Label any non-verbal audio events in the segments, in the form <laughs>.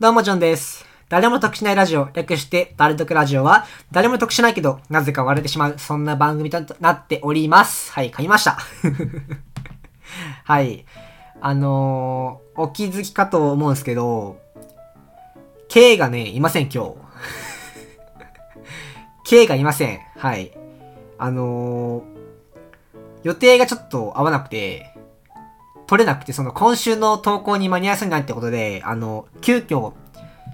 どうも、ジョンです。誰も得しないラジオ、略して、誰得ラジオは、誰も得しないけど、なぜか割れてしまう、そんな番組となっております。はい、買いました。<laughs> はい。あのー、お気づきかと思うんですけど、K がね、いません、今日。<laughs> K がいません。はい。あのー、予定がちょっと合わなくて、取れなくて、その今週の投稿に間に合わせないってことで、あの、急遽、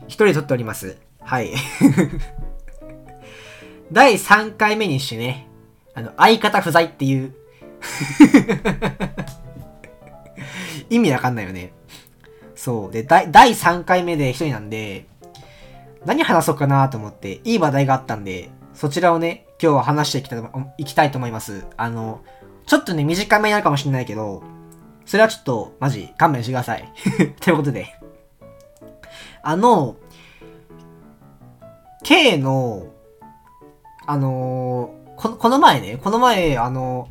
一人で撮っております。はい。<laughs> 第3回目にしてね、あの、相方不在っていう。<laughs> 意味わかんないよね。そう。で、第3回目で一人なんで、何話そうかなと思って、いい話題があったんで、そちらをね、今日は話していきたいいきたいと思います。あの、ちょっとね、短めになるかもしれないけど、それはちょっと、マジ、勘弁してください。<laughs> ということで。あの、K の、あのーこ、この前ね、この前、あの、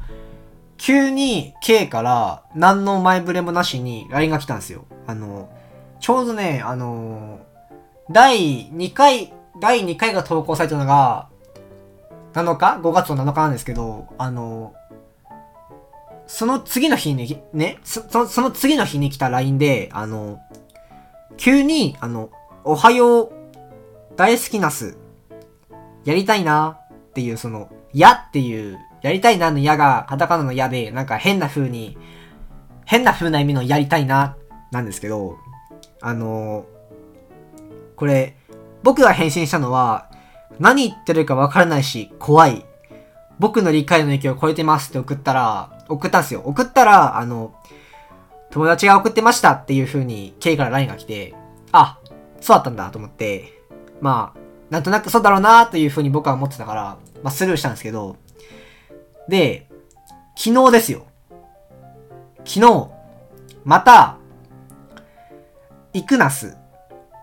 急に K から何の前触れもなしに LINE が来たんですよ。あの、ちょうどね、あの第2回、第2回が投稿されたのが、7日 ?5 月の7日なんですけど、あのその次の日に、ね、そその次の日に来た LINE で、あの、急に、あの、おはよう、大好きなす、やりたいな、っていう、その、やっていう、やりたいなのやが、カタカナのやで、なんか変な風に、変な風な意味のやりたいな、なんですけど、あの、これ、僕が返信したのは、何言ってるかわからないし、怖い。僕の理解の域を超えてますって送ったら、送ったんですよ。送ったら、あの、友達が送ってましたっていう風に、K から LINE が来て、あ、そうだったんだと思って、まあ、なんとなくそうだろうなという風に僕は思ってたから、まあスルーしたんですけど、で、昨日ですよ。昨日、また、行くなす。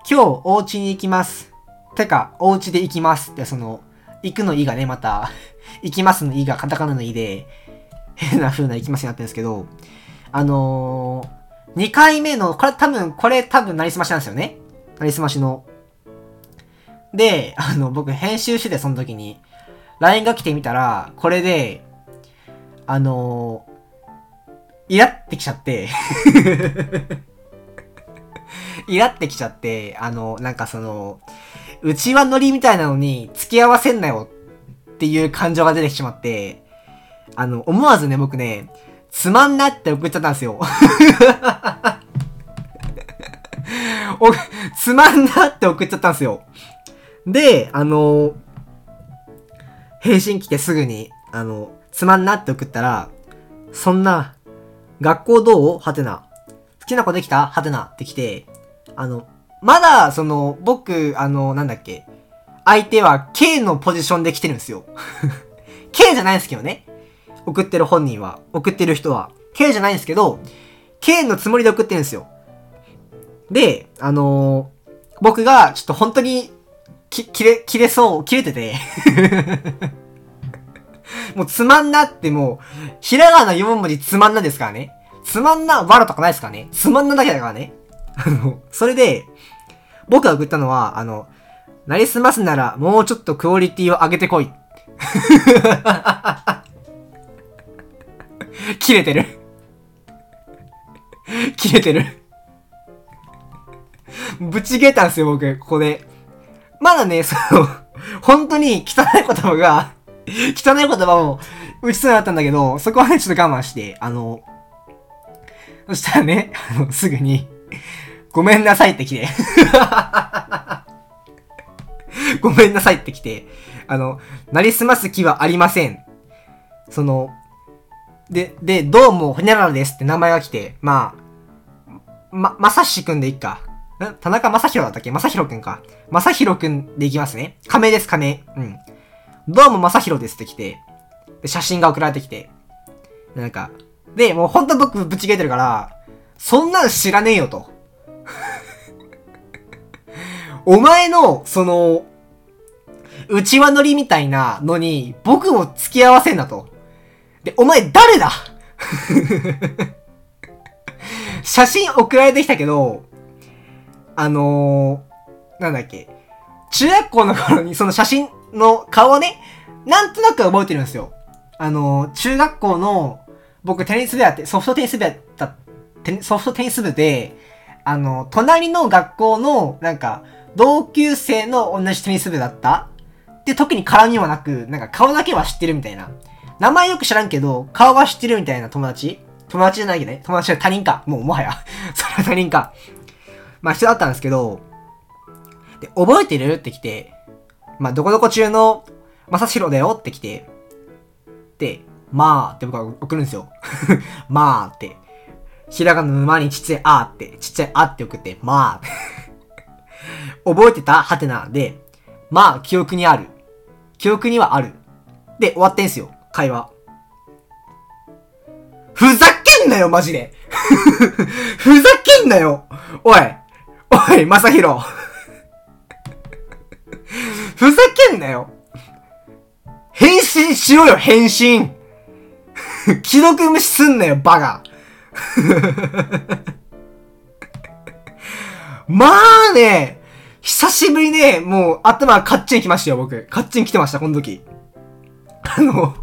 今日お家に行きます。てか、お家で行きますって、その、行くのいがね、また、<laughs> 行きますのいがカタカナのいで、変な風な行きますになってるんですけど、あのー、2回目の、これ多分、これ多分なりすましなんですよね。なりすましの。で、あの、僕編集してて、その時に、LINE が来てみたら、これで、あのー、イラってきちゃって、<laughs> イラってきちゃって、あの、なんかその、うちはノリみたいなのに付き合わせんなよっていう感情が出てきてしまって、あの、思わずね、僕ね、つまんなって送っちゃったんですよ。<laughs> お、つまんなって送っちゃったんですよ。で、あの、返信来てすぐに、あの、つまんなって送ったら、そんな、学校どう？はてな。好きな子できた？はてなって来て、あの、まだ、その、僕、あの、なんだっけ、相手は K のポジションで来てるんですよ。<laughs> K じゃないんですけどね。送ってる本人は、送ってる人は。K じゃないんですけど、K のつもりで送ってるんですよ。で、あのー僕が、ちょっと本当に、き、切れ、切れそう、切れてて。<laughs> もうつまんなってもう、ひらがな4文字つまんなですからね。つまんな、わらとかないですからね。つまんなだけだからね。あの、それで、僕が送ったのは、あの、なりすますなら、もうちょっとクオリティを上げてこい。<laughs> 切れてる。切れてる。ぶち切れたんですよ、僕、ここで。まだね、その、本当に汚い言葉が、汚い言葉を打ちそうになったんだけど、そこはね、ちょっと我慢して、あの、そしたらね、あの、すぐに、ごめんなさいって来て。<laughs> ごめんなさいって来て、あの、なりすます気はありません。その、で、で、どうも、ほにゃららですって名前が来て、まあ、ま、まさしくんでいっか。ん田中まさひろだったっけ？まさひろくんか。まさひろくんでいきますね。仮名です、仮名。うん。どうもまさひろですって来て、で、写真が送られてきて、なんか、で、もうほんと僕ぶち切れてるから、そんなの知らねえよと。お前の、その、内輪乗りみたいなのに、僕も付き合わせんなと。で、お前誰だ？<laughs> 写真送られてきたけど、あのー、なんだっけ、中学校の頃にその写真の顔をね、なんとなく覚えてるんですよ。あのー、中学校の、僕テニス部やって、ソフトテニス部やった、ソフトテニス部で、あの、隣の学校の、なんか、同級生の同じテニス部だった？で、特に絡みはなく、なんか顔だけは知ってるみたいな。名前よく知らんけど、顔は知ってるみたいな友達？友達じゃないけどね。友達は他人か。もうもはや。<laughs> それは他人か。まあ人だったんですけど、で、覚えてる？って来て、まあどこどこ中の、まさしろだよ？って来て、で、まあって僕は送るんですよ。<laughs> まあって。ひらがなの馬にちっちゃいあって、ちっちゃいあって送って、まあ。覚えてた？はてなで、まあ、記憶にある。記憶にはある。で、終わってんすよ。会話。ふざけんなよ、マジで。<laughs> ふざけんなよ。おい。おい、まさひろ。<laughs> ふざけんなよ。返信しろよ、返信。<laughs> 既読無視すんなよ、バカ。まあね、久しぶりね、もう頭カッチン来ましたよ、僕。カッチン来てました、この時。あの、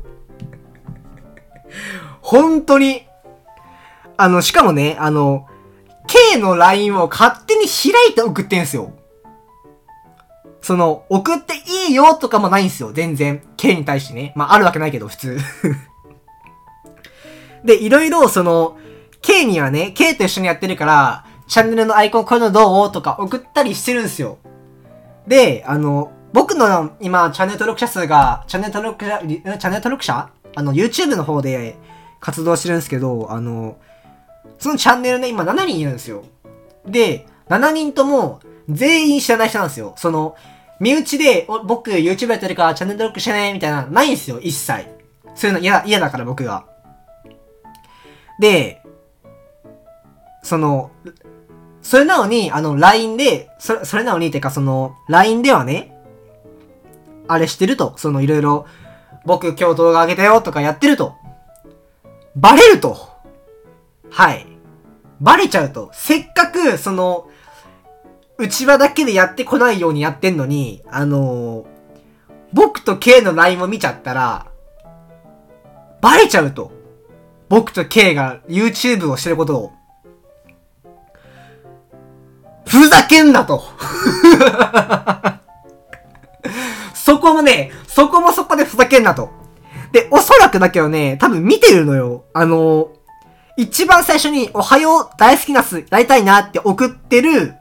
本当に、あの、しかもね、あの、K の LINE を勝手に開いて送ってんすよ。その、送っていいよとかもないんすよ、全然。K に対してね。まあ、あるわけないけど、普通。で、いろいろ、その、K にはね、K と一緒にやってるから、チャンネルのアイコンこういうのどう？とか送ったりしてるんですよ。で、あの、僕の今、チャンネル登録者数が、チャンネル登録者、チャンネル登録者？あの、YouTube の方で活動してるんですけど、あの、そのチャンネルね、今7人いるんですよ。で、7人とも、全員知らない人なんですよ。その、身内で、お僕 YouTube やってるからチャンネル登録してね、みたいな、ないんですよ、一切。そういうの嫌、嫌だから僕が。で、その、それなのに、あの、LINE で、それ、それなのに、てかその、LINE ではね、あれしてると、その、いろいろ、僕今日動画上げたよとかやってると、バレると。はい。バレちゃうと。せっかく、その、内輪だけでやってこないようにやってんのに、あのー、僕と K の LINE を見ちゃったら、バレちゃうと。僕と K が YouTube をしてることを。ふざけんなと <laughs> そこもね、そこもそこでふざけんなと。で、おそらくだけどね、多分見てるのよ。あの、一番最初に、おはよう、大好きなす、やりたいなって送ってる、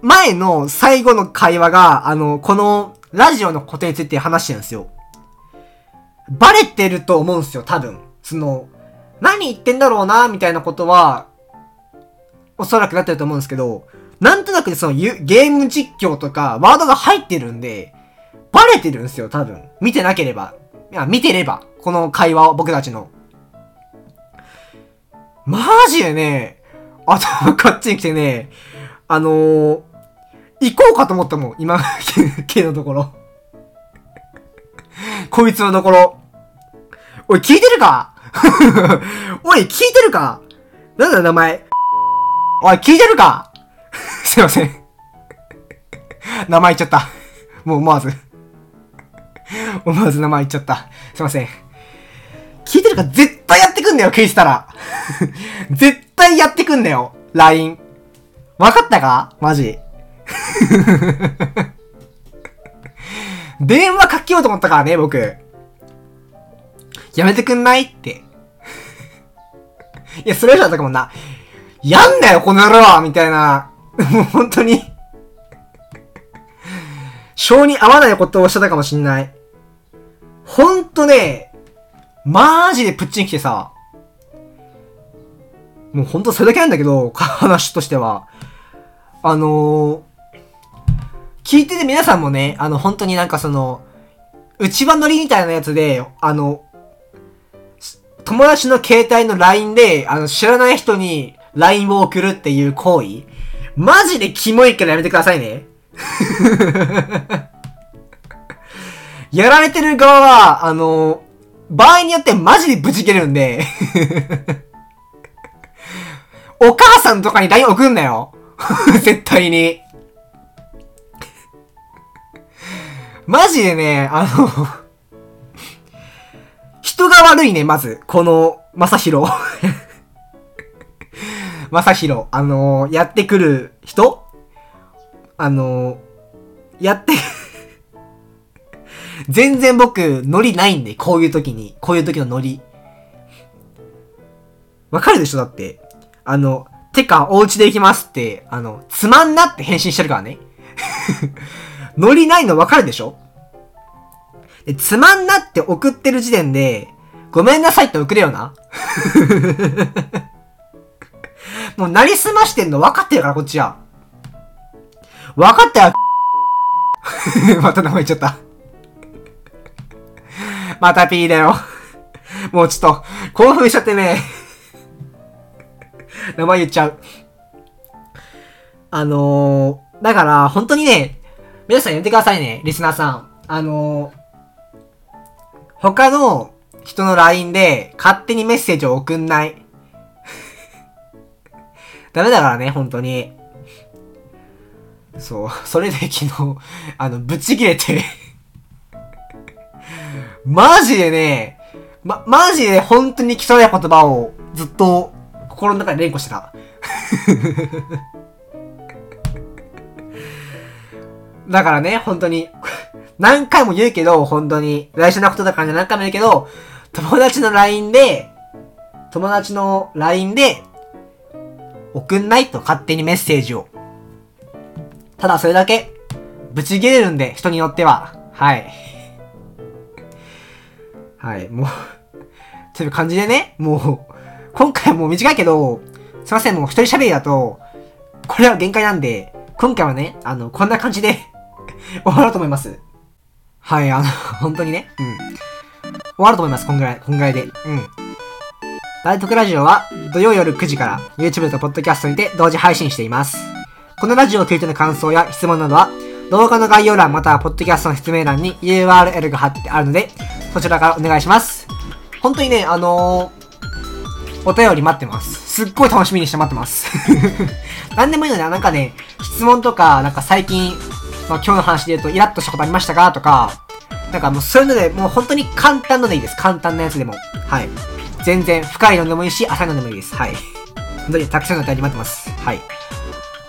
前の最後の会話が、あの、この、ラジオのことについて話してるんですよ。バレてると思うんですよ、多分。その、何言ってんだろうな、みたいなことは、おそらくなってると思うんですけど、なんとなくそのゲーム実況とかワードが入ってるんで、バレてるんですよ、多分。見てなければ。いや、見てれば。この会話を、僕たちの。マジでね、頭こっちに来てね、あのー、行こうかと思ったもん、今、<laughs> K のところ。<laughs> こいつのところ。おい、聞いてるか？<laughs> おい、聞いてるか？なんだ名前。おい、聞いてるか？<laughs> すいません。名前言っちゃった。もう思わず。思わず名前言っちゃった。すいません。聞いてるか絶対やってくんだよ、聞いてたら。絶対やってくんだよ、LINE。わかったか？マジ。電話かけようと思ったからね、僕。やめてくんないって。いや、それ以上だったかもな。やんなよ、この野郎みたいな。も <laughs> う本当に性に合わないことをしてたかもしんない。ほんとね、マジでプッチン来てさ、もうほんとそれだけなんだけど、話としては。あのー、聞いてて皆さんもね、あの、本当になんかその、内輪乗りみたいなやつで、あの、友達の携帯の LINE で、あの、知らない人に LINE を送るっていう行為、マジでキモいからやめてくださいね。<laughs> やられてる側は、あの、場合によってマジでブチ切れるんで <laughs> お母さんとかに LINE 送んなよ。<laughs> 絶対に。マジでね、あの、人が悪いね、まず。この、まさひろ。まさひろ、あのやってくる人？あのやって <laughs> 全然僕、ノリないんで、こういう時に。こういう時のノリ。わかるでしょ？だって。あの、てか、お家で行きますって、あの、つまんなって返信してるからね。<laughs> ノリないのわかるでしょ？で、つまんなって送ってる時点で、ごめんなさいって送れよな。もう、なりすましてんの分かってるから、こっちは。分かったよ。<laughs> また名前言っちゃった。<laughs> またピーだよ。もうちょっと、興奮しちゃってね。名前言っちゃう。あのー、だから、本当にね、皆さんやってくださいね、リスナーさん。あのー、他の人の LINE で勝手にメッセージを送んない。ダメだからね、本当に。そう、<laughs> それで昨日、<laughs> あの、ぶち切れて <laughs> マジでね、ま、マジで本当に汚い言葉をずっと心の中で連呼してた。だからね、本当に、何回も言うけど、本当に、来週のことだから何回も言うけど、友達の LINE で、友達の LINE で、送んないと勝手にメッセージを。ただそれだけ、ぶち切れるんで、人によっては。はい。はい、もうという感じでね、もう、今回もう短いけど、すいません、もう一人喋りだと、これは限界なんで、今回はね、あの、こんな感じで <laughs> 終わろうと思います。はい、あの、本当にね、うん。終わると思います、こんぐらい、こんぐらいで。うん。大徳ラジオは土曜夜9時から YouTube と Podcast にて同時配信しています。このラジオを聞いての感想や質問などは動画の概要欄または Podcast の説明欄に URL が貼ってあるのでそちらからお願いします。本当にね、あのー、お便り待ってます。すっごい楽しみにして待ってます。<laughs> 何でもいいので、なんかね、質問とか、なんか最近、まあ、今日の話で言うとイラッとしたことありましたかとか、なんかもうそういうので、もう本当に簡単のでいいです。簡単なやつでも。はい。全然深いのでもいいし、浅いのでもいいです。はい。本当にたくさんのお便り待ってます。はい。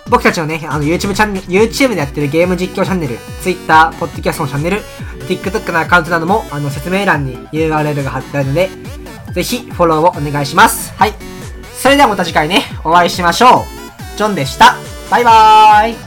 僕たちのね、あの YouTube チャンネル、YouTube でやってるゲーム実況チャンネル、Twitter、Podcast のチャンネル、TikTok のアカウントなども、あの、説明欄に URL が貼ってあるので、ぜひフォローをお願いします。はい。それではまた次回ね、お会いしましょう。ジョンでした。バイバーイ。